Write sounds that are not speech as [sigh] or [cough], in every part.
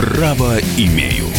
Право имею.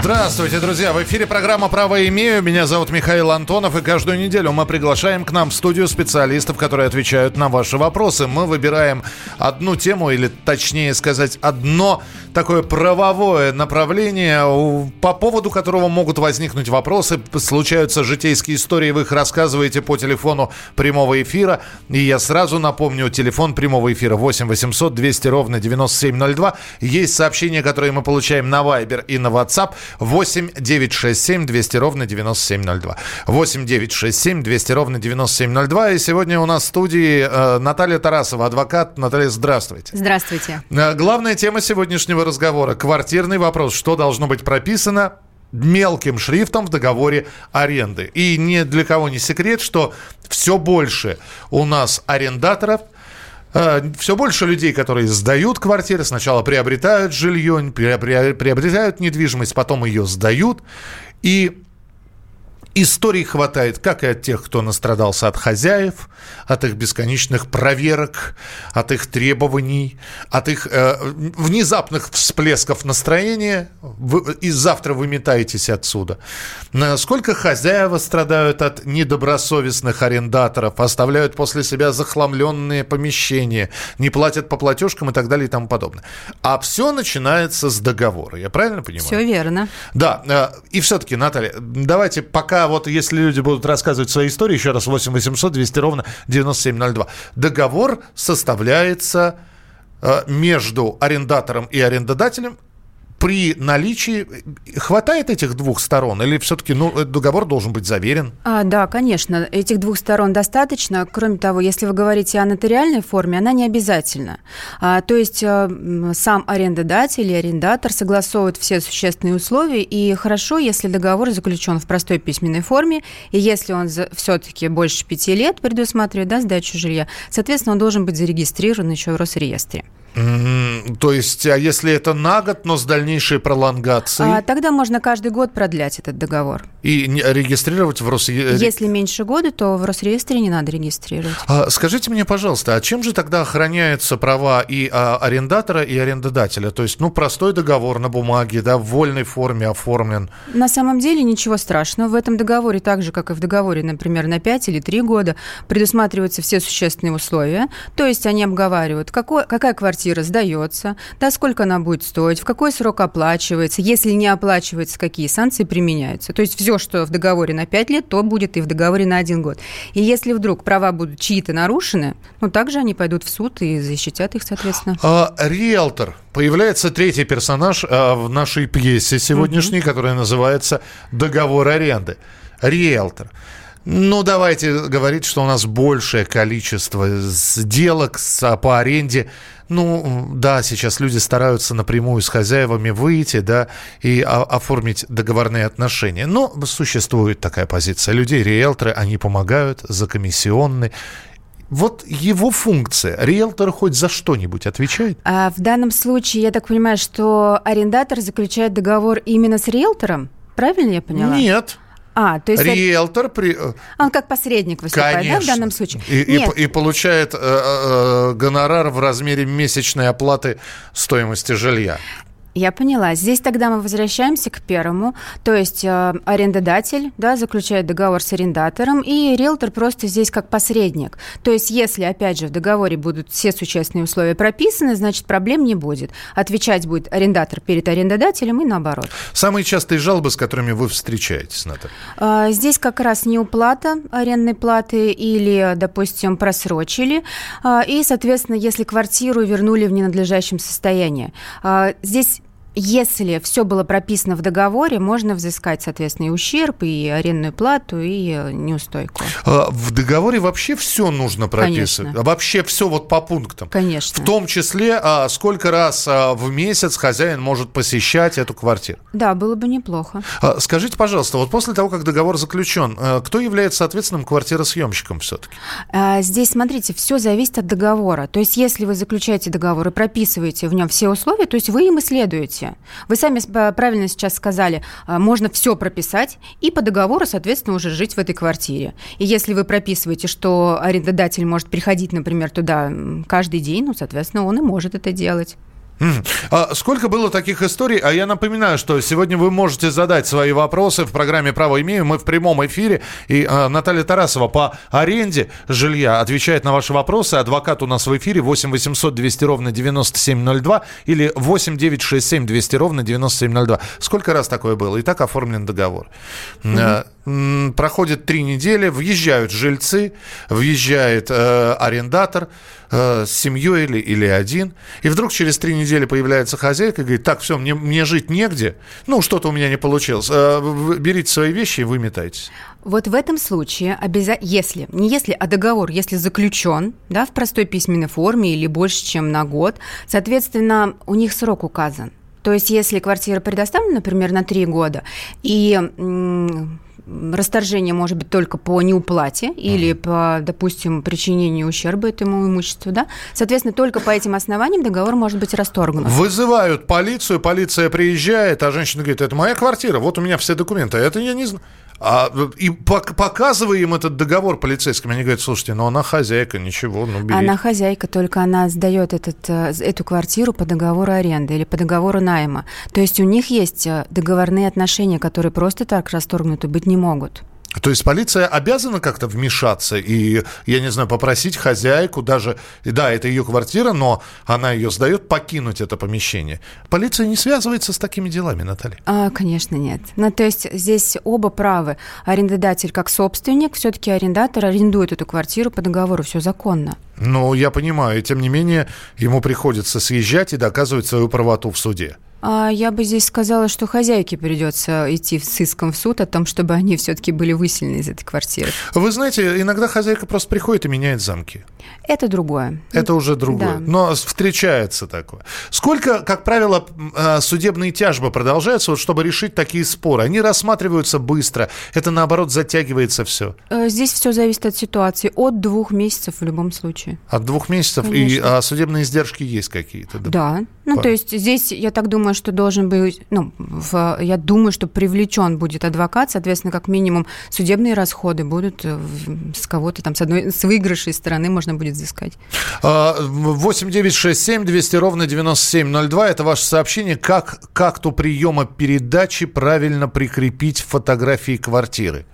Здравствуйте, друзья! В эфире программа «Право имею». Меня зовут Михаил Антонов, и каждую неделю мы приглашаем к нам в студию специалистов, которые отвечают на ваши вопросы. Мы выбираем одну тему, или точнее сказать, одно такое правовое направление, по поводу которого могут возникнуть вопросы, случаются житейские истории, вы их рассказываете по телефону прямого эфира. И я сразу напомню, телефон прямого эфира 8 800 200 ровно 9702. Есть сообщения, которые мы получаем на Viber и на WhatsApp. 8 967 200 ровно 9702. 8 967 200 ровно 9702. И сегодня у нас в студии э, Наталья Тарасова, адвокат. Наталья, здравствуйте. Здравствуйте. Э, главная тема сегодняшнего разговора – квартирный вопрос. Что должно быть прописано мелким шрифтом в договоре аренды. И ни для кого не секрет, что все больше у нас арендаторов – все больше людей, которые сдают квартиры, сначала приобретают жилье, приобретают недвижимость, потом ее сдают. И Историй хватает как и от тех, кто настрадался от хозяев, от их бесконечных проверок, от их требований, от их э, внезапных всплесков настроения. Вы, и завтра вы метаетесь отсюда. Сколько хозяева страдают от недобросовестных арендаторов, оставляют после себя захламленные помещения, не платят по платежкам и так далее и тому подобное. А все начинается с договора. Я правильно понимаю? Все верно. Да. Э, и все-таки, Наталья, давайте пока вот если люди будут рассказывать свои истории, еще раз 8 800 200 ровно 9702. Договор составляется э, между арендатором и арендодателем при наличии хватает этих двух сторон или все-таки ну, договор должен быть заверен? А, да, конечно, этих двух сторон достаточно. Кроме того, если вы говорите о нотариальной форме, она не обязательна. А, то есть а, сам арендодатель или арендатор согласовывает все существенные условия, и хорошо, если договор заключен в простой письменной форме, и если он все-таки больше пяти лет предусматривает да, сдачу жилья, соответственно, он должен быть зарегистрирован еще в Росреестре. Mm, то есть, а если это на год, но с дальнейшей пролонгацией? А, тогда можно каждый год продлять этот договор. И регистрировать в Росреестре? Если меньше года, то в Росреестре не надо регистрировать. А, скажите мне, пожалуйста, а чем же тогда охраняются права и а, арендатора, и арендодателя? То есть, ну, простой договор на бумаге, да, в вольной форме оформлен? На самом деле ничего страшного. В этом договоре, так же, как и в договоре, например, на 5 или 3 года, предусматриваются все существенные условия. То есть, они обговаривают, какой, какая квартира квартира сдается, да, сколько она будет стоить, в какой срок оплачивается, если не оплачивается, какие санкции применяются. То есть все, что в договоре на 5 лет, то будет и в договоре на 1 год. И если вдруг права будут чьи-то нарушены, ну, также они пойдут в суд и защитят их, соответственно. А, риэлтор. Появляется третий персонаж а, в нашей пьесе сегодняшней, mm-hmm. которая называется «Договор аренды». Риэлтор. Ну, давайте говорить, что у нас большее количество сделок по аренде. Ну, да, сейчас люди стараются напрямую с хозяевами выйти, да, и оформить договорные отношения. Но существует такая позиция людей, риэлторы, они помогают за комиссионные. Вот его функция, риэлтор хоть за что-нибудь отвечает? А в данном случае, я так понимаю, что арендатор заключает договор именно с риэлтором? Правильно я поняла? Нет. А, то есть риэлтор при... Э, Он как посредник выступает, Конечно. да, в данном случае? И, Нет. и, и получает э, э, гонорар в размере месячной оплаты стоимости жилья. Я поняла. Здесь тогда мы возвращаемся к первому. То есть э, арендодатель да, заключает договор с арендатором, и риэлтор просто здесь как посредник. То есть если, опять же, в договоре будут все существенные условия прописаны, значит, проблем не будет. Отвечать будет арендатор перед арендодателем и наоборот. Самые частые жалобы, с которыми вы встречаетесь, Наталья? Э, здесь как раз неуплата арендной платы или, допустим, просрочили. Э, и, соответственно, если квартиру вернули в ненадлежащем состоянии. Э, здесь если все было прописано в договоре, можно взыскать, соответственно, и ущерб, и арендную плату, и э, неустойку. А в договоре вообще все нужно прописывать? Конечно. Вообще все вот по пунктам? Конечно. В том числе, а, сколько раз а, в месяц хозяин может посещать эту квартиру? Да, было бы неплохо. А, скажите, пожалуйста, вот после того, как договор заключен, э, кто является ответственным квартиросъемщиком все-таки? Здесь, смотрите, все зависит от договора. То есть, если вы заключаете договор и прописываете в нем все условия, то есть вы им и следуете сути. Вы сами правильно сейчас сказали, а, можно все прописать и по договору, соответственно, уже жить в этой квартире. И если вы прописываете, что арендодатель может приходить, например, туда каждый день, ну, соответственно, он и может это делать. А сколько было таких историй? А я напоминаю, что сегодня вы можете задать свои вопросы в программе «Право имею». Мы в прямом эфире. И а, Наталья Тарасова по аренде жилья отвечает на ваши вопросы. Адвокат у нас в эфире 8 800 200 ровно 9702 или 8 967 200 ровно 9702. Сколько раз такое было? И так оформлен договор. Угу. Проходит три недели, въезжают жильцы, въезжает э, арендатор э, с семьей или, или один. И вдруг через три недели появляется хозяйка и говорит, так, все, мне, мне жить негде, ну, что-то у меня не получилось. Э, берите свои вещи и выметайтесь. Вот в этом случае, обяза... если, не если, а договор, если заключен да, в простой письменной форме или больше, чем на год, соответственно, у них срок указан. То есть, если квартира предоставлена, например, на три года, и расторжение может быть только по неуплате mm. или по, допустим, причинению ущерба этому имуществу, да, соответственно, только по этим основаниям договор может быть расторгнут. Вызывают полицию, полиция приезжает, а женщина говорит, это моя квартира, вот у меня все документы, а это я не знаю. А, и показывая им этот договор полицейским, они говорят, слушайте, ну она хозяйка, ничего, ну берите. Она хозяйка, только она сдает этот, э, эту квартиру по договору аренды или по договору найма. То есть у них есть э, договорные отношения, которые просто так расторгнуты быть не могут. То есть полиция обязана как-то вмешаться и, я не знаю, попросить хозяйку даже, да, это ее квартира, но она ее сдает, покинуть это помещение. Полиция не связывается с такими делами, Наталья? А, конечно, нет. Ну, то есть здесь оба правы. Арендодатель как собственник, все-таки арендатор арендует эту квартиру по договору, все законно. Ну, я понимаю, и тем не менее ему приходится съезжать и доказывать свою правоту в суде. А я бы здесь сказала, что хозяйке придется идти с иском в суд о том, чтобы они все-таки были выселены из этой квартиры. Вы знаете, иногда хозяйка просто приходит и меняет замки. Это другое. Это уже другое. Да. Но встречается такое. Сколько, как правило, а, судебные тяжбы продолжаются, вот, чтобы решить такие споры? Они рассматриваются быстро. Это, наоборот, затягивается все. Э, здесь все зависит от ситуации. От двух месяцев в любом случае. От двух месяцев? Конечно. И а судебные издержки есть какие-то? Да. да. Ну, По... то есть здесь, я так думаю, что должен быть, ну, в, я думаю, что привлечен будет адвокат, соответственно, как минимум судебные расходы будут э, с кого-то там, с одной, с выигрышей стороны можно будет взыскать. 8 9 6 7 200 ровно 9702, это ваше сообщение, как, как то приема передачи правильно прикрепить фотографии квартиры?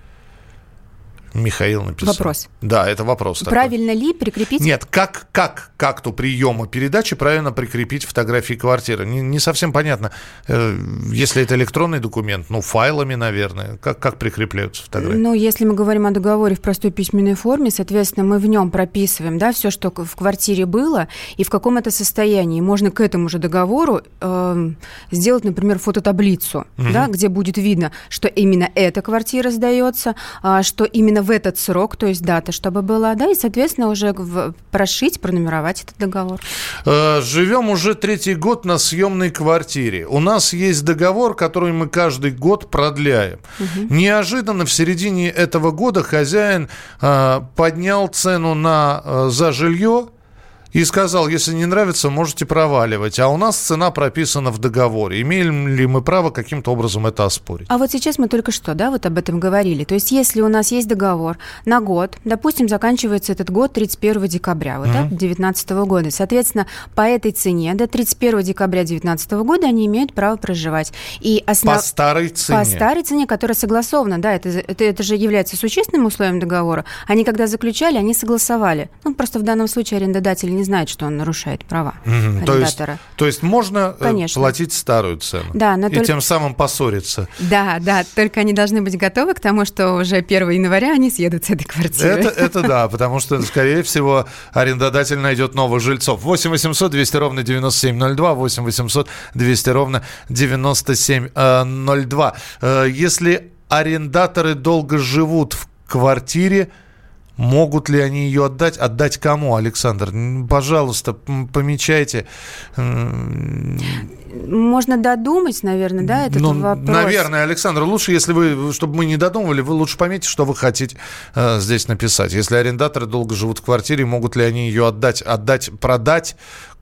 Михаил написал. Вопрос. Да, это вопрос. Правильно такой. ли прикрепить? Нет, как, как, как то приема передачи правильно прикрепить фотографии квартиры? Не, не совсем понятно. Э, если это электронный документ, ну, файлами, наверное. Как, как прикрепляются фотографии? Ну, если мы говорим о договоре в простой письменной форме, соответственно, мы в нем прописываем, да, все, что в квартире было и в каком это состоянии. Можно к этому же договору э, сделать, например, фототаблицу, угу. да, где будет видно, что именно эта квартира сдается, а, что именно в этот срок, то есть дата, чтобы была, да, и, соответственно, уже прошить, пронумеровать этот договор. Э, живем уже третий год на съемной квартире. У нас есть договор, который мы каждый год продляем. Угу. Неожиданно в середине этого года хозяин э, поднял цену на, э, за жилье и сказал, если не нравится, можете проваливать. А у нас цена прописана в договоре. Имеем ли мы право каким-то образом это оспорить? А вот сейчас мы только что, да, вот об этом говорили. То есть если у нас есть договор на год, допустим, заканчивается этот год 31 декабря, вот, mm-hmm. да, 2019 года, соответственно, по этой цене до 31 декабря 2019 года они имеют право проживать. И основ... По старой цене? По старой цене, которая согласована, да, это, это, это же является существенным условием договора. Они когда заключали, они согласовали. Ну, просто в данном случае арендодатель не знает, что он нарушает права угу. то есть, то есть можно э, Конечно. платить старую цену да, но и только... тем самым поссориться. Да, да, только они должны быть готовы к тому, что уже 1 января они съедут с этой квартиры. Это, [laughs] это да, потому что, скорее всего, арендодатель найдет новых жильцов. 8 800 200 ровно 9702, 8 800 200 ровно 9702. Э, если арендаторы долго живут в квартире, Могут ли они ее отдать? Отдать кому, Александр? Пожалуйста, помечайте. Можно додумать, наверное, да, этот ну, вопрос? Наверное, Александр, лучше, если вы, чтобы мы не додумывали, вы лучше пометьте, что вы хотите э, здесь написать. Если арендаторы долго живут в квартире, могут ли они ее отдать, отдать, продать,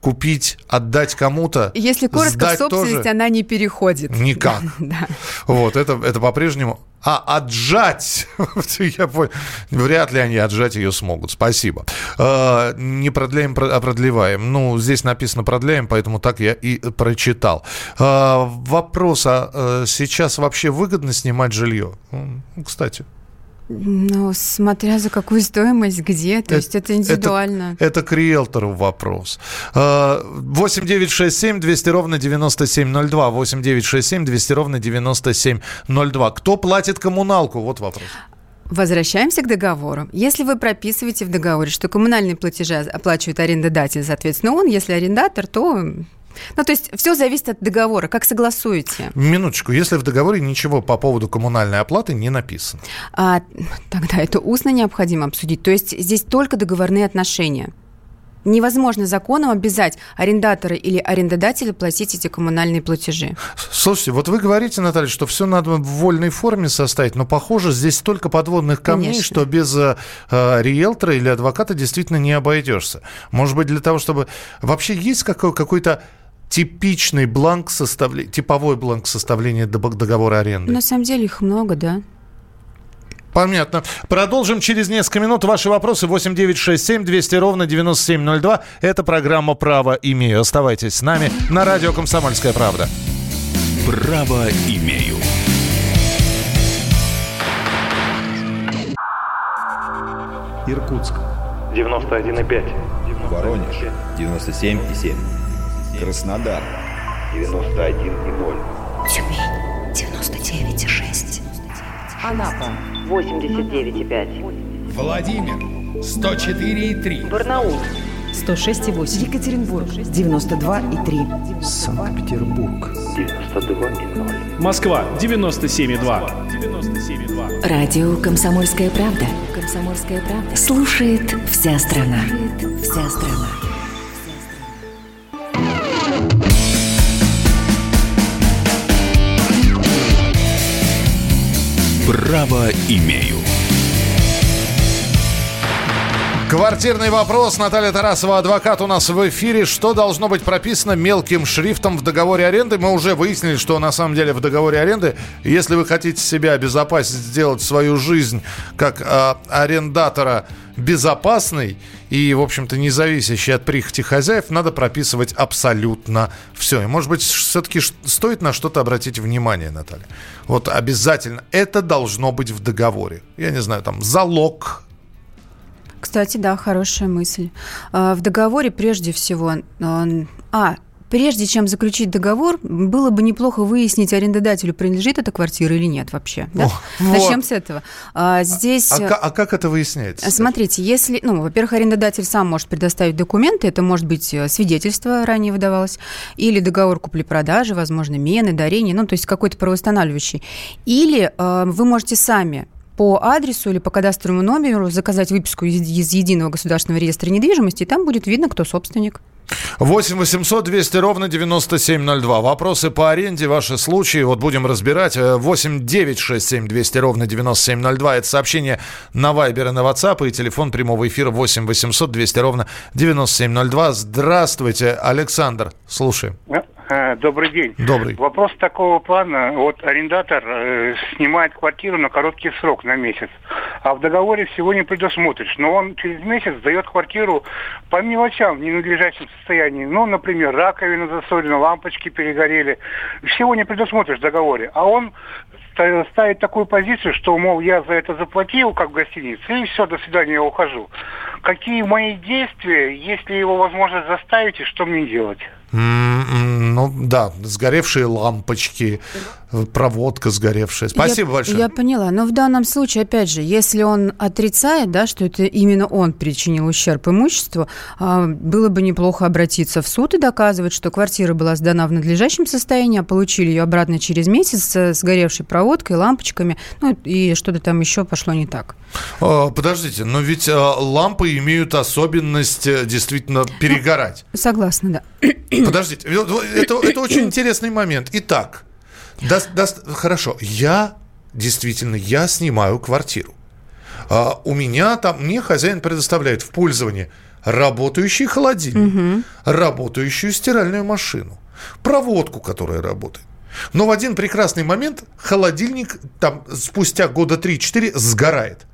купить, отдать кому-то. Если коротко, в собственность тоже? она не переходит. Никак. [laughs] да. Вот, это, это по-прежнему. А отжать, [laughs] я понял, вряд ли они отжать ее смогут. Спасибо. Э, не продляем, а продлеваем. Ну, здесь написано продляем, поэтому так я и прочитал. Э, вопрос, а э, сейчас вообще выгодно снимать жилье? Кстати. Ну, смотря за какую стоимость, где, то это, есть это индивидуально. Это, это к риэлтору вопрос. 8 9 6 7 200 ровно 9702. 8 9 6 7 200 ровно 9702. Кто платит коммуналку? Вот вопрос. Возвращаемся к договору. Если вы прописываете в договоре, что коммунальные платежи оплачивает арендодатель, соответственно, он, если арендатор, то ну, то есть все зависит от договора. Как согласуете? Минуточку. Если в договоре ничего по поводу коммунальной оплаты не написано. А, тогда это устно необходимо обсудить. То есть здесь только договорные отношения. Невозможно законом обязать арендатора или арендодателя платить эти коммунальные платежи. Слушайте, вот вы говорите, Наталья, что все надо в вольной форме составить, но, похоже, здесь столько подводных камней, Конечно. что без э, э, риэлтора или адвоката действительно не обойдешься. Может быть, для того, чтобы... Вообще есть какой- какой-то типичный бланк составления, типовой бланк составления договора аренды? На самом деле их много, да. Понятно. Продолжим через несколько минут. Ваши вопросы 8967 200 ровно 9702. Это программа «Право имею». Оставайтесь с нами на радио «Комсомольская правда». «Право имею». Иркутск. 91,5. Воронеж. 97,7. Краснодар 91,0. Тюмень 99,6. Анапа 89,5. Владимир 104,3. Барнаул 106,8. Екатеринбург 92,3. Санкт-Петербург 92,0. Москва 97,2. 97,2. Радио «Комсомольская правда». «Комсомольская правда». Слушает вся страна. Слушает вся страна. Право имею. Квартирный вопрос. Наталья Тарасова, адвокат у нас в эфире. Что должно быть прописано мелким шрифтом в договоре аренды? Мы уже выяснили, что на самом деле в договоре аренды, если вы хотите себя обезопасить, сделать свою жизнь как э, арендатора безопасной и, в общем-то, не зависящей от прихоти хозяев, надо прописывать абсолютно все. И, может быть, все-таки стоит на что-то обратить внимание, Наталья. Вот обязательно. Это должно быть в договоре. Я не знаю, там, залог, кстати, да, хорошая мысль. А, в договоре прежде всего... А, прежде чем заключить договор, было бы неплохо выяснить, арендодателю принадлежит эта квартира или нет вообще. Да? О, Начнем вот. с этого. А, здесь... А, а, а как это выясняется? Смотрите, если, ну, во-первых, арендодатель сам может предоставить документы, это может быть э, свидетельство, ранее выдавалось, или договор купли-продажи, возможно, мены, дарения, ну, то есть какой-то правоустанавливающий. Или э, вы можете сами по адресу или по кадастровому номеру заказать выписку из, из Единого государственного реестра недвижимости, и там будет видно, кто собственник. 8 800 200 ровно 9702. Вопросы по аренде, ваши случаи, вот будем разбирать. 8 9 6 7 200 ровно 9702. Это сообщение на Вайбер и на WhatsApp и телефон прямого эфира 8 800 200 ровно 9702. Здравствуйте, Александр. Слушаем. Э, добрый день. Добрый. Вопрос такого плана. Вот арендатор э, снимает квартиру на короткий срок, на месяц. А в договоре всего не предусмотришь. Но он через месяц сдает квартиру по мелочам в ненадлежащем состоянии. Ну, например, раковина засорена, лампочки перегорели. Всего не предусмотришь в договоре. А он ставит такую позицию, что, мол, я за это заплатил, как в гостинице, и все, до свидания, я ухожу. Какие мои действия, если его возможность заставить, и что мне делать? Ну да, сгоревшие лампочки, проводка сгоревшая. Спасибо я, большое. Я поняла. Но в данном случае, опять же, если он отрицает, да, что это именно он причинил ущерб имуществу, а, было бы неплохо обратиться в суд и доказывать, что квартира была сдана в надлежащем состоянии, а получили ее обратно через месяц с сгоревшей проводкой, лампочками, ну и что-то там еще пошло не так. А, подождите, но ведь а, лампы имеют особенность э, действительно перегорать. Согласна, да. Подождите, это, это очень интересный момент. Итак, да, да, хорошо, я действительно, я снимаю квартиру. А, у меня там, мне хозяин предоставляет в пользование работающий холодильник, угу. работающую стиральную машину, проводку, которая работает. Но в один прекрасный момент холодильник там спустя года 3-4 сгорает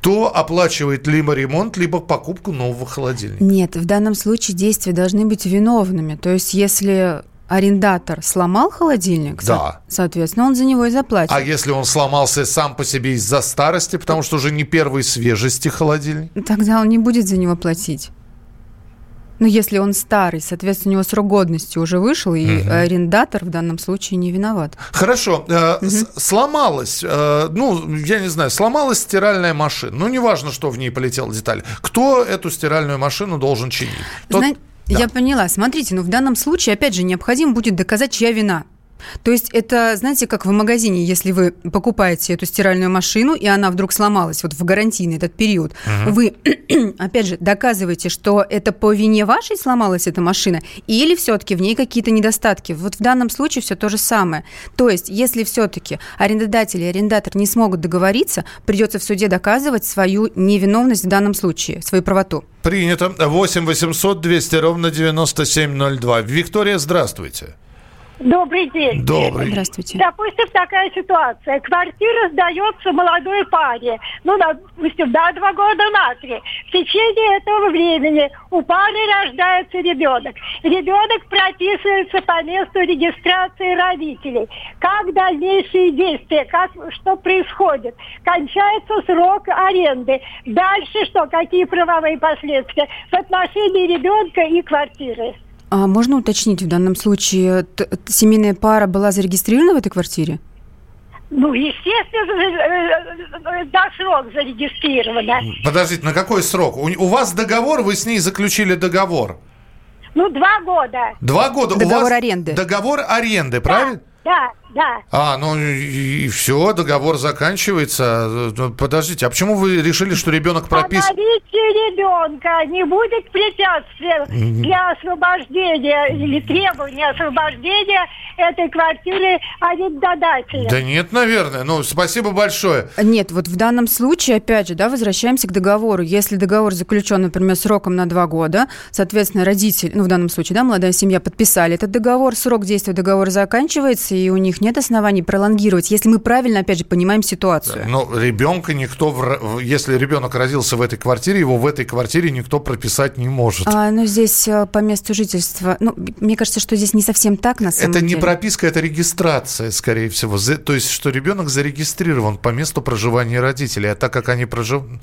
то оплачивает либо ремонт, либо покупку нового холодильника. Нет, в данном случае действия должны быть виновными. То есть, если арендатор сломал холодильник, да. соответственно, он за него и заплатит. А если он сломался сам по себе из-за старости, потому что уже не первой свежести холодильник? Тогда он не будет за него платить. Ну, если он старый, соответственно, у него срок годности уже вышел, и угу. арендатор в данном случае не виноват. Хорошо. Угу. Сломалась, э, ну, я не знаю, сломалась стиральная машина. Ну, неважно, что в ней полетела деталь. Кто эту стиральную машину должен чинить? Тот... Зна... Да. Я поняла. Смотрите, ну в данном случае, опять же, необходимо будет доказать, чья вина. То есть это, знаете, как в магазине, если вы покупаете эту стиральную машину, и она вдруг сломалась вот в гарантийный этот период, угу. вы, [clears throat] опять же, доказываете, что это по вине вашей сломалась эта машина, или все-таки в ней какие-то недостатки. Вот в данном случае все то же самое. То есть, если все-таки арендодатель и арендатор не смогут договориться, придется в суде доказывать свою невиновность в данном случае, свою правоту. Принято. 8 800 200 ровно 9702. Виктория, здравствуйте. Добрый день. Добрый. Здравствуйте. Допустим, такая ситуация. Квартира сдается молодой паре. Ну, допустим, да, два года на три. В течение этого времени у пары рождается ребенок. Ребенок прописывается по месту регистрации родителей. Как дальнейшие действия? Как, что происходит? Кончается срок аренды. Дальше что? Какие правовые последствия в отношении ребенка и квартиры? А можно уточнить, в данном случае семейная пара была зарегистрирована в этой квартире? Ну, естественно, э, э, до срок зарегистрирована. Подождите, на какой срок? У, у вас договор, вы с ней заключили договор? Ну, два года. Два года. Договор у вас аренды. Договор аренды, правильно? Да, да. А, ну и, и все, договор заканчивается. Ну, подождите, а почему вы решили, что ребенок прописан? наличие ребенка не будет препятствием для освобождения или требования освобождения этой квартиры арендодателя. Да нет, наверное. Ну, спасибо большое. Нет, вот в данном случае, опять же, да, возвращаемся к договору. Если договор заключен, например, сроком на два года, соответственно, родитель, ну, в данном случае, да, молодая семья подписали этот договор, срок действия договора заканчивается, и у них нет оснований пролонгировать, если мы правильно, опять же, понимаем ситуацию. Да, но ребенка никто, в, если ребенок родился в этой квартире, его в этой квартире никто прописать не может. А, ну, здесь э, по месту жительства, ну, мне кажется, что здесь не совсем так, на самом это деле. Это не прописка, это регистрация, скорее всего. То есть, что ребенок зарегистрирован по месту проживания родителей, а так как они проживают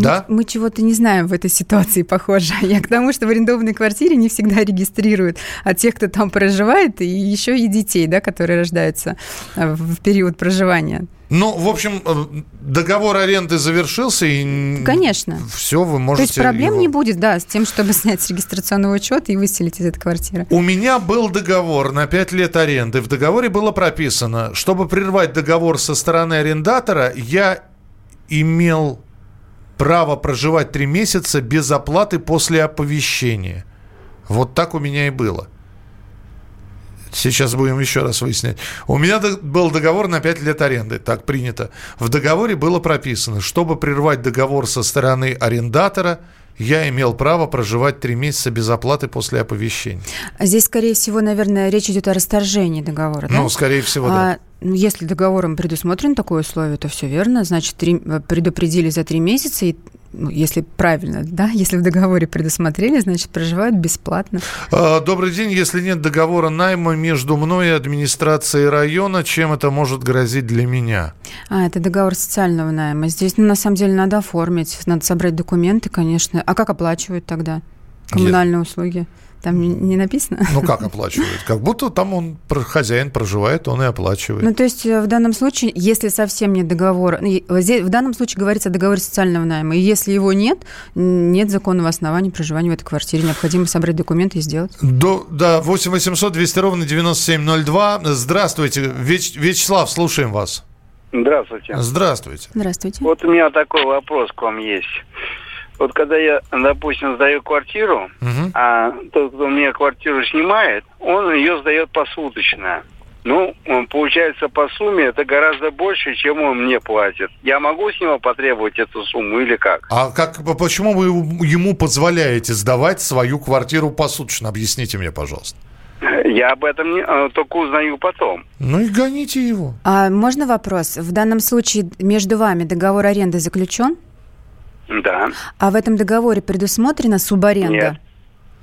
да? Мы, мы чего-то не знаем в этой ситуации, похоже. [laughs] Я к тому, что в арендованной квартире не всегда регистрируют от тех, кто там проживает, и еще и детей, да, которые рождаются э, в период проживания. Ну, в общем, э, договор аренды завершился, и Конечно. все, вы можете... То есть проблем его... не будет, да, с тем, чтобы [laughs] снять с регистрационного учета и выселить из этой квартиры. У меня был договор на 5 лет аренды. В договоре было прописано, чтобы прервать договор со стороны арендатора, я имел право проживать три месяца без оплаты после оповещения. Вот так у меня и было. Сейчас будем еще раз выяснять. У меня был договор на 5 лет аренды, так принято. В договоре было прописано, чтобы прервать договор со стороны арендатора, я имел право проживать три месяца без оплаты после оповещения. Здесь, скорее всего, наверное, речь идет о расторжении договора. Ну, да? скорее всего, да. А, ну, если договором предусмотрено такое условие, то все верно. Значит, три, предупредили за три месяца, и ну, если правильно, да, [laughs] если в договоре предусмотрели, значит, проживают бесплатно. А, добрый день. Если нет договора найма между мной и администрацией района, чем это может грозить для меня? А, это договор социального найма. Здесь, ну, на самом деле, надо оформить, надо собрать документы, конечно. А как оплачивают тогда коммунальные Я... услуги? Там не написано. Ну, как [laughs] оплачивает? Как будто там он, хозяин проживает, он и оплачивает. Ну, то есть э, в данном случае, если совсем нет договора, ну, в данном случае говорится о договоре социального найма, и если его нет, нет законного основания проживания в этой квартире. Необходимо собрать документы и сделать. До, да, 8 800 200 ровно 9702. Здравствуйте. Вяч, Вячеслав, слушаем вас. Здравствуйте. Здравствуйте. Здравствуйте. Вот у меня такой вопрос к вам есть. Вот когда я, допустим, сдаю квартиру, угу. а тот, кто мне квартиру снимает, он ее сдает посуточно. Ну, получается, по сумме это гораздо больше, чем он мне платит. Я могу с него потребовать эту сумму или как? А как, почему вы ему позволяете сдавать свою квартиру посуточно? Объясните мне, пожалуйста. Я об этом не, э, только узнаю потом. Ну и гоните его. А можно вопрос? В данном случае между вами договор аренды заключен? Да. А в этом договоре предусмотрена субаренда? Нет.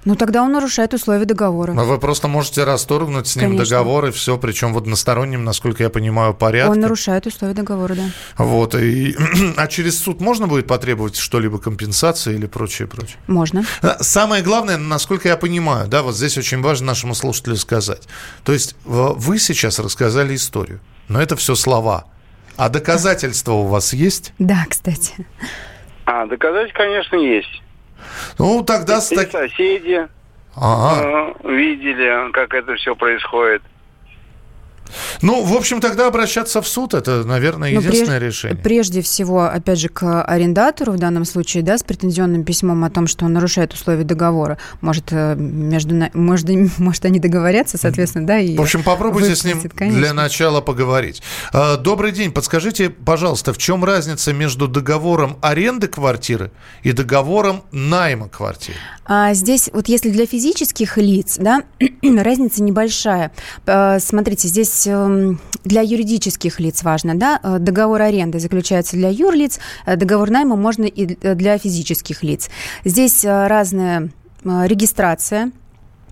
Ну, тогда он нарушает условия договора. Но вы просто можете расторгнуть с ним Конечно. договор и все, причем в одностороннем, насколько я понимаю, порядке. Он нарушает условия договора, да. Вот, и, [clears throat] а через суд можно будет потребовать что-либо компенсации или прочее, прочее? Можно. Самое главное, насколько я понимаю, да, вот здесь очень важно нашему слушателю сказать. То есть вы сейчас рассказали историю, но это все слова. А доказательства у вас есть? Да, кстати. А, доказательства, конечно, есть. Ну, тогда... И так... соседи ага. э, видели, как это все происходит. Ну, в общем, тогда обращаться в суд, это, наверное, ну, единственное прежде, решение. Прежде всего, опять же, к арендатору в данном случае, да, с претензионным письмом о том, что он нарушает условия договора. Может, э, между, может, [laughs] может они договорятся, соответственно, да, и В общем, попробуйте с ним конечно. для начала поговорить. А, добрый день. Подскажите, пожалуйста, в чем разница между договором аренды квартиры и договором найма квартиры? А здесь, вот если для физических лиц, да, [clears throat] разница небольшая. А, смотрите, здесь эм, для юридических лиц важно, да, э, договор аренды заключается для юрлиц, э, договор найма можно и для физических лиц. Здесь э, разная регистрация,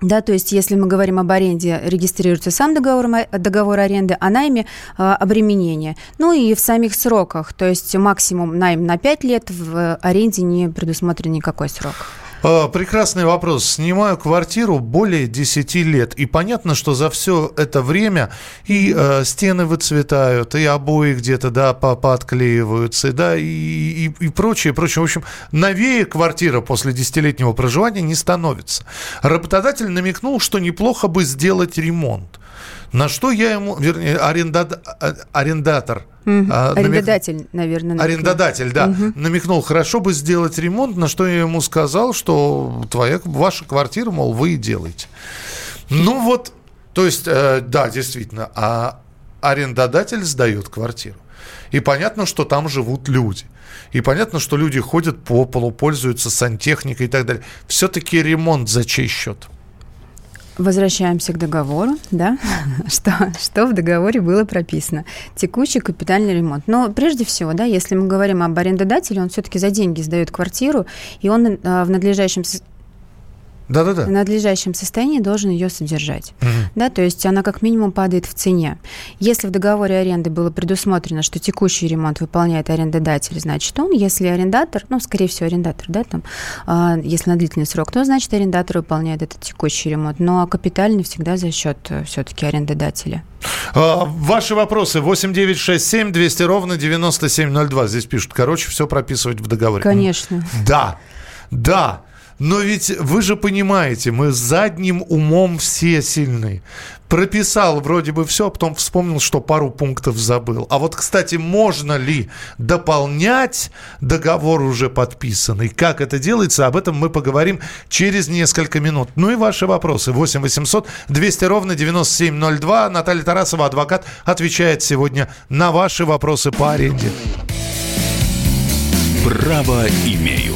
да, то есть если мы говорим об аренде, регистрируется сам договор, договор аренды, а найме э, обременение. Ну и в самих сроках, то есть максимум найм на 5 лет, в аренде не предусмотрен никакой срок. А, прекрасный вопрос. Снимаю квартиру более 10 лет. И понятно, что за все это время и э, стены выцветают, и обои где-то, да, по поотклеиваются, да, и, и, и прочее, прочее. В общем, новее квартира после десятилетнего проживания не становится. Работодатель намекнул, что неплохо бы сделать ремонт. На что я ему, вернее, аренда, а, арендатор. А, Арендодатель, намек... наверное. Намекнул. Арендодатель, да. Угу. Намекнул, хорошо бы сделать ремонт, на что я ему сказал, что твоя, ваша квартира, мол, вы и делаете. Ну вот, то есть, э, да, действительно, а арендодатель сдает квартиру. И понятно, что там живут люди. И понятно, что люди ходят по полу, пользуются сантехникой и так далее. Все-таки ремонт за чей счет? Возвращаемся к договору, да, [laughs] что, что в договоре было прописано. Текущий капитальный ремонт. Но прежде всего, да, если мы говорим об арендодателе, он все-таки за деньги сдает квартиру, и он э, в надлежащем да, да, да. в надлежащем состоянии должен ее содержать. Угу. Да, то есть она как минимум падает в цене. Если в договоре аренды было предусмотрено, что текущий ремонт выполняет арендодатель, значит он, если арендатор, ну, скорее всего, арендатор, да, там, э, если на длительный срок, то значит арендатор выполняет этот текущий ремонт. Но капитальный всегда за счет э, все-таки арендодателя. А, ваши вопросы 8967 200 ровно 9702. Здесь пишут, короче, все прописывать в договоре. Конечно. Да, да. Но ведь вы же понимаете, мы задним умом все сильны. Прописал вроде бы все, а потом вспомнил, что пару пунктов забыл. А вот, кстати, можно ли дополнять договор уже подписанный? Как это делается? Об этом мы поговорим через несколько минут. Ну и ваши вопросы. 8 800 200 ровно 9702. Наталья Тарасова, адвокат, отвечает сегодня на ваши вопросы по аренде. Право имею.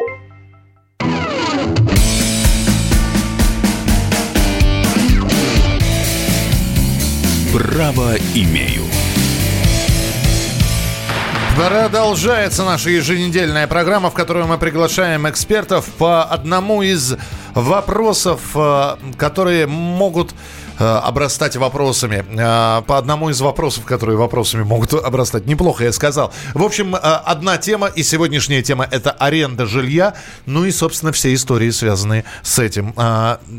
Право имею. Продолжается наша еженедельная программа, в которую мы приглашаем экспертов по одному из вопросов, э, которые могут обрастать вопросами. Э, по одному из вопросов, которые вопросами могут обрастать. Неплохо я сказал. В общем, э, одна тема, и сегодняшняя тема – это аренда жилья. Ну и, собственно, все истории, связанные с этим.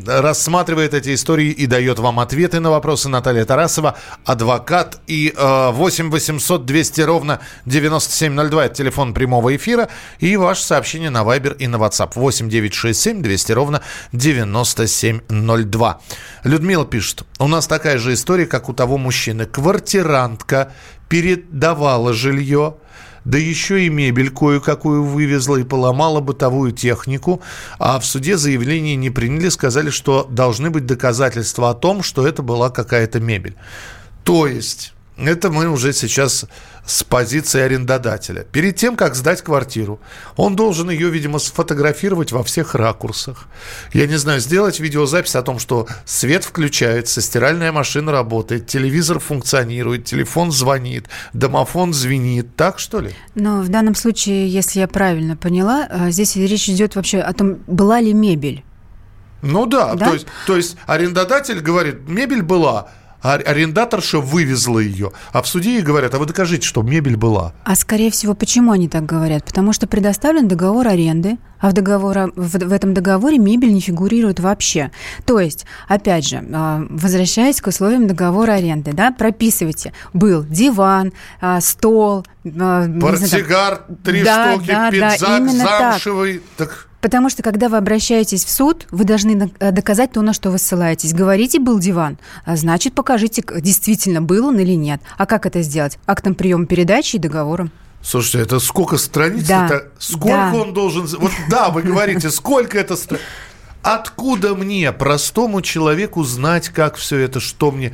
Рассматривает эти истории и дает вам ответы на вопросы Наталья Тарасова, адвокат. И 8 800 200 ровно 9702 – это телефон прямого эфира. И ваше сообщение на Viber и на WhatsApp. 8 967 200 ровно 9702. Людмила пишет, пишет, у нас такая же история, как у того мужчины. Квартирантка передавала жилье, да еще и мебель кое-какую вывезла и поломала бытовую технику, а в суде заявление не приняли, сказали, что должны быть доказательства о том, что это была какая-то мебель. То есть это мы уже сейчас с позиции арендодателя. Перед тем, как сдать квартиру, он должен ее, видимо, сфотографировать во всех ракурсах. Я не знаю, сделать видеозапись о том, что свет включается, стиральная машина работает, телевизор функционирует, телефон звонит, домофон звенит. Так, что ли? Но в данном случае, если я правильно поняла, э, здесь речь идет вообще о том, была ли мебель. Ну да, да? То, есть, то есть арендодатель говорит, мебель была, а арендаторша вывезла ее. А в суде ей говорят, а вы докажите, что мебель была. А скорее всего, почему они так говорят? Потому что предоставлен договор аренды, а в, договор, в, в этом договоре мебель не фигурирует вообще. То есть, опять же, а, возвращаясь к условиям договора аренды, да, прописывайте, был диван, а, стол, портсигар, три да, штуки, да, пиджак да, замшевый. Так. Потому что, когда вы обращаетесь в суд, вы должны э, доказать то, на что вы ссылаетесь. Говорите, был диван, а значит, покажите, действительно был он или нет. А как это сделать? Актом приема передачи и договором. Слушайте, это сколько страниц? Да. Это сколько да. он должен... Вот да, вы говорите, сколько это страниц? Откуда мне, простому человеку, знать, как все это, что мне...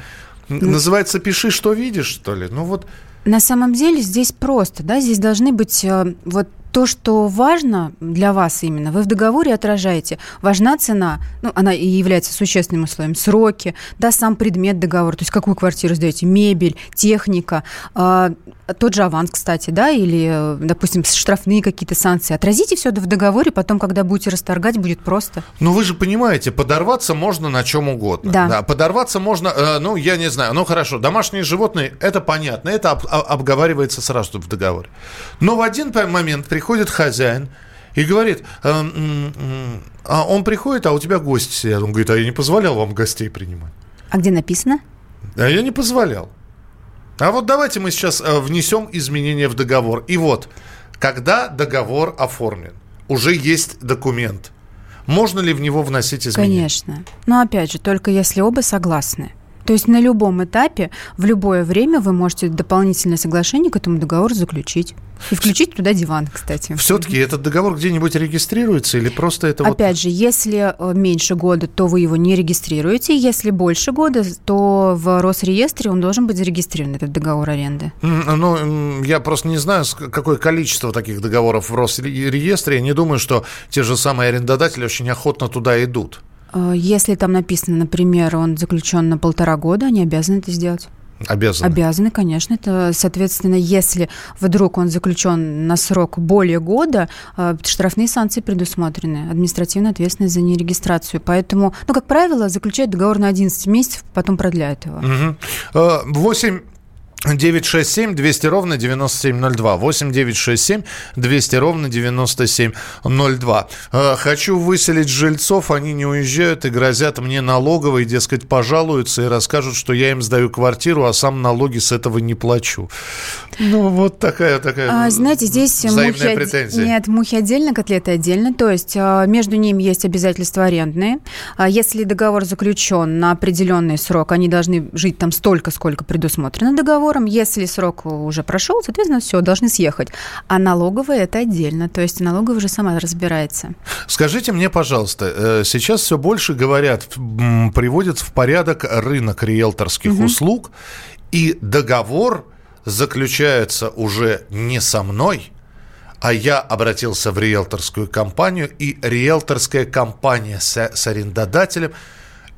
Называется «пиши, что видишь», что ли? Ну вот... На самом деле здесь просто, да, здесь должны быть э, вот то, что важно для вас именно, вы в договоре отражаете. Важна цена, ну, она и является существенным условием, сроки, да, сам предмет договора, то есть какую квартиру сдаете, мебель, техника, э, тот же аванс, кстати, да, или, допустим, штрафные какие-то санкции. Отразите все это в договоре, потом, когда будете расторгать, будет просто. Ну, вы же понимаете, подорваться можно на чем угодно. Да. да подорваться можно, э, ну, я не знаю, ну, хорошо, домашние животные, это понятно, это об, обговаривается сразу в договоре. Но в один момент приходит хозяин и говорит, э, а он приходит, а у тебя гости сидят. Он говорит, а я не позволял вам гостей принимать. А где написано? А я не позволял. А вот давайте мы сейчас э, внесем изменения в договор. И вот, когда договор оформлен, уже есть документ. Можно ли в него вносить изменения? Конечно. Но опять же, только если оба согласны. То есть на любом этапе, в любое время вы можете дополнительное соглашение к этому договору заключить. И включить туда диван, кстати. Все-таки этот договор где-нибудь регистрируется или просто это Опять вот... же, если э, меньше года, то вы его не регистрируете. Если больше года, то в Росреестре он должен быть зарегистрирован, этот договор аренды. Ну, я просто не знаю, какое количество таких договоров в Росреестре. Я не думаю, что те же самые арендодатели очень охотно туда идут. Э, если там написано, например, он заключен на полтора года, они обязаны это сделать. Обязаны? Обязаны, конечно. Это, соответственно, если вдруг он заключен на срок более года, э, штрафные санкции предусмотрены, административная ответственность за нерегистрацию. Поэтому, ну, как правило, заключают договор на 11 месяцев, потом продляют его. Угу. 8 967 200 ровно 9702. 8 967 200 ровно 9702. Э, хочу выселить жильцов, они не уезжают и грозят мне налоговой, дескать, пожалуются и расскажут, что я им сдаю квартиру, а сам налоги с этого не плачу. Ну, вот такая, такая а, Знаете, здесь мухи, претензия. Нет, мухи отдельно, котлеты отдельно. То есть а, между ними есть обязательства арендные. А если договор заключен на определенный срок, они должны жить там столько, сколько предусмотрено договор договором. Если срок уже прошел, соответственно, все, должны съехать. А налоговая это отдельно. То есть налоговая уже сама разбирается. Скажите мне, пожалуйста, э, сейчас все больше говорят, приводят в порядок рынок риэлторских угу. услуг, и договор заключается уже не со мной, а я обратился в риэлторскую компанию, и риэлторская компания с, с арендодателем –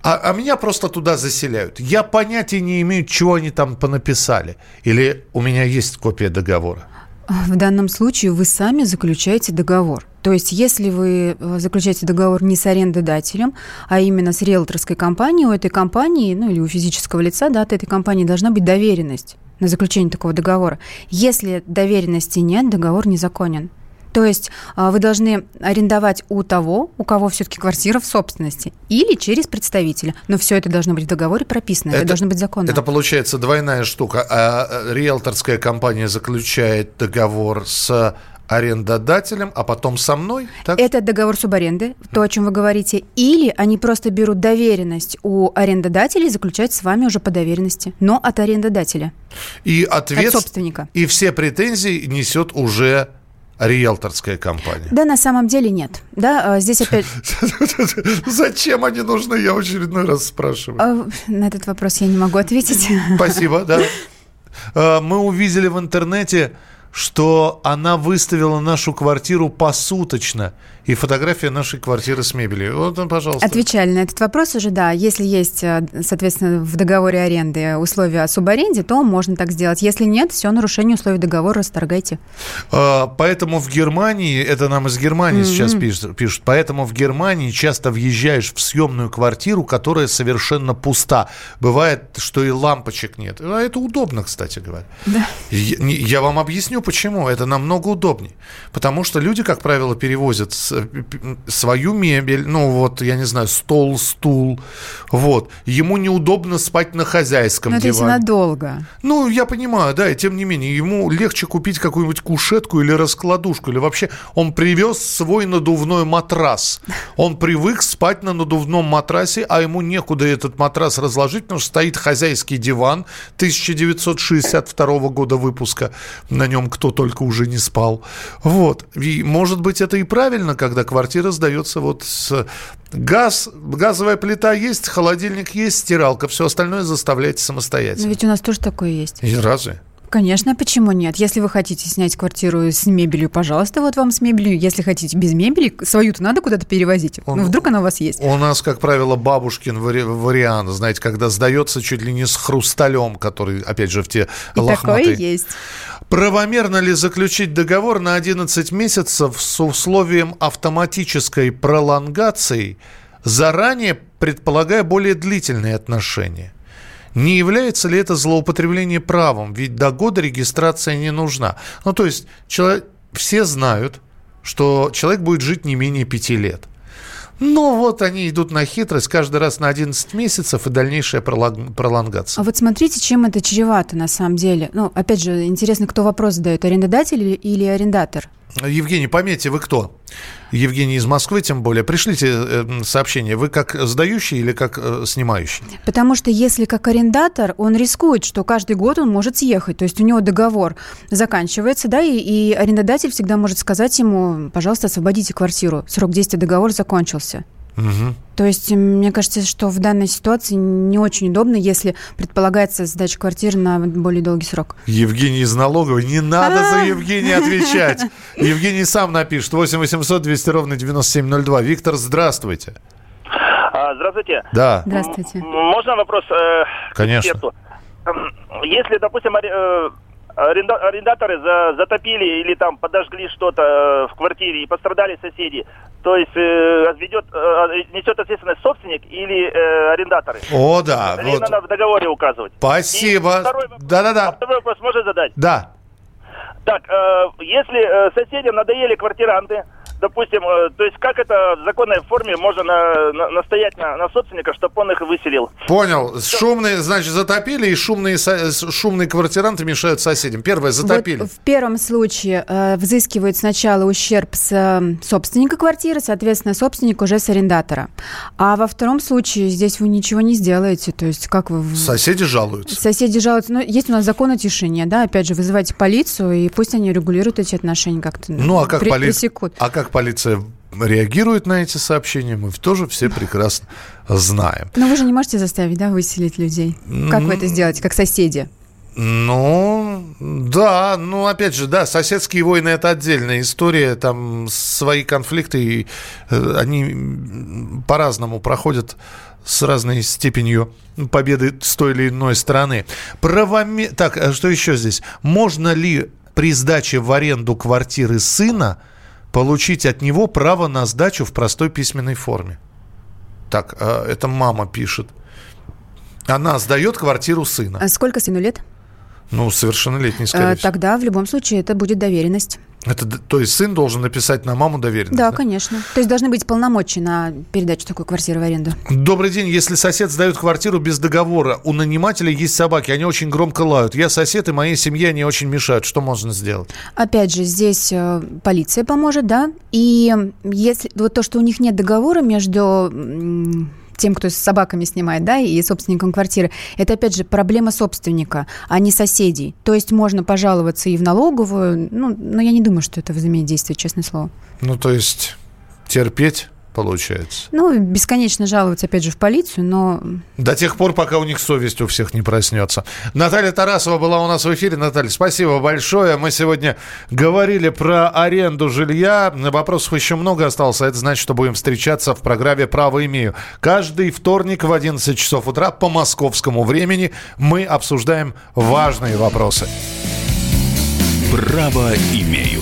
а, а меня просто туда заселяют. Я понятия не имею, чего они там понаписали. Или у меня есть копия договора. В данном случае вы сами заключаете договор. То есть, если вы э, заключаете договор не с арендодателем, а именно с риэлторской компанией, у этой компании, ну или у физического лица, да, от этой компании должна быть доверенность на заключение такого договора. Если доверенности нет, договор незаконен. То есть а, вы должны арендовать у того, у кого все-таки квартира в собственности, или через представителя. Но все это должно быть в договоре прописано, это, это должно быть законно. Это получается двойная штука. А, а риэлторская компания заключает договор с арендодателем, а потом со мной? Так? Это договор субаренды, то, о чем вы говорите. Или они просто берут доверенность у арендодателя и заключают с вами уже по доверенности, но от арендодателя. И ответ... От собственника. И все претензии несет уже риэлторская компания? Да, на самом деле нет. Да, а, здесь опять... [laughs] Зачем они нужны, я очередной раз спрашиваю. А, на этот вопрос я не могу ответить. Спасибо, да. [laughs] А, мы увидели в интернете что она выставила нашу квартиру посуточно и фотография нашей квартиры с мебелью. Вот, ну, пожалуйста. Отвечали на этот вопрос уже, да. Если есть, э, соответственно, в договоре аренды условия о субаренде, то можно так сделать. Если нет, все, нарушение условий договора расторгайте. А, поэтому в Германии, это нам из Германии mm-hmm. сейчас пишут, пишут, поэтому в Германии часто въезжаешь в съемную квартиру, которая совершенно пуста. Бывает, что и лампочек нет. А это удобно, кстати говоря. Да. Я, я вам объясню, почему. Это намного удобнее. Потому что люди, как правило, перевозят свою мебель, ну вот, я не знаю, стол, стул, вот. Ему неудобно спать на хозяйском Но диване. это надолго. Ну, я понимаю, да, и тем не менее, ему легче купить какую-нибудь кушетку или раскладушку, или вообще он привез свой надувной матрас. Он привык спать на надувном матрасе, а ему некуда этот матрас разложить, потому что стоит хозяйский диван 1962 года выпуска, на нем кто только уже не спал. Вот. И, может быть, это и правильно, когда квартира сдается вот с... Газ, газовая плита есть, холодильник есть, стиралка, все остальное заставляйте самостоятельно. Но ведь у нас тоже такое есть. И разве? Конечно, почему нет? Если вы хотите снять квартиру с мебелью, пожалуйста, вот вам с мебелью. Если хотите без мебели, свою-то надо куда-то перевозить. Он, ну, вдруг она у вас есть. У нас, как правило, бабушкин вари- вариант, знаете, когда сдается чуть ли не с хрусталем, который, опять же, в те И лохматые. такое есть. Правомерно ли заключить договор на 11 месяцев с условием автоматической пролонгации, заранее предполагая более длительные отношения? Не является ли это злоупотребление правом? Ведь до года регистрация не нужна. Ну, то есть человек, все знают, что человек будет жить не менее пяти лет. Ну вот они идут на хитрость каждый раз на 11 месяцев и дальнейшая пролонгация. А вот смотрите, чем это чревато на самом деле. Ну, опять же, интересно, кто вопрос задает, арендодатель или арендатор? Евгений, пометьте, вы кто? Евгений из Москвы, тем более. Пришлите э, сообщение. Вы как сдающий или как э, снимающий? Потому что если как арендатор, он рискует, что каждый год он может съехать. То есть у него договор заканчивается, да, и, и арендодатель всегда может сказать ему, пожалуйста, освободите квартиру. Срок действия договора закончился. Угу. То есть, мне кажется, что в данной ситуации не очень удобно, если предполагается сдача квартиры на более долгий срок. Евгений из налоговой, не надо за Евгения отвечать. [laughs] Евгений сам напишет. 8 800 200 ровно 9702. Виктор, здравствуйте. А, здравствуйте. Да. Здравствуйте. Можно вопрос? Э, Конечно. Эксперту? Если, допустим, э, аренда, арендаторы за, затопили или там подожгли что-то э, в квартире и пострадали соседи, то есть э, ведет, э, несет ответственность собственник или э, арендаторы? О, да. Или вот. надо в договоре указывать? Спасибо. Да-да-да. Второй вопрос можно задать? Да. Так, э, если э, соседям надоели квартиранты, допустим, э, то есть как это в законной форме можно на, на, настоять на, на собственника, чтобы он их выселил? Понял. Все. Шумные, значит, затопили, и шумные, шумные квартиранты мешают соседям. Первое, затопили. Вот в первом случае э, взыскивают сначала ущерб с э, собственника квартиры, соответственно, собственник уже с арендатора. А во втором случае здесь вы ничего не сделаете. То есть как вы... Соседи жалуются. Соседи жалуются. Но есть у нас закон о тишине, да, опять же, вызывайте полицию, и пусть они регулируют эти отношения как-то. Ну, а как при, поли... пресекут. А как полиция реагирует на эти сообщения, мы тоже все прекрасно знаем. Но вы же не можете заставить, да, выселить людей? Как вы это сделаете, как соседи? Ну, да, ну, опять же, да, соседские войны – это отдельная история, там свои конфликты, и, э, они по-разному проходят с разной степенью победы с той или иной стороны. Правоме... Так, а что еще здесь? Можно ли при сдаче в аренду квартиры сына получить от него право на сдачу в простой письменной форме? Так, а, это мама пишет. Она сдает квартиру сына. А сколько сыну лет? Ну, совершеннолетний, скорее всего. Тогда в любом случае это будет доверенность. Это, то есть сын должен написать на маму доверенность? Да, да, конечно. То есть должны быть полномочия на передачу такой квартиры в аренду. Добрый день. Если сосед сдает квартиру без договора, у нанимателя есть собаки, они очень громко лают. Я сосед, и моей семье они очень мешают. Что можно сделать? Опять же, здесь э, полиция поможет, да? И если вот то, что у них нет договора между тем, кто с собаками снимает, да, и собственником квартиры, это, опять же, проблема собственника, а не соседей. То есть можно пожаловаться и в налоговую, ну, но я не думаю, что это возымеет действие, честное слово. Ну, то есть терпеть получается. Ну, бесконечно жаловаться, опять же, в полицию, но... До тех пор, пока у них совесть у всех не проснется. Наталья Тарасова была у нас в эфире. Наталья, спасибо большое. Мы сегодня говорили про аренду жилья. Вопросов еще много осталось, а это значит, что будем встречаться в программе «Право имею». Каждый вторник в 11 часов утра по московскому времени мы обсуждаем важные вопросы. «Право имею».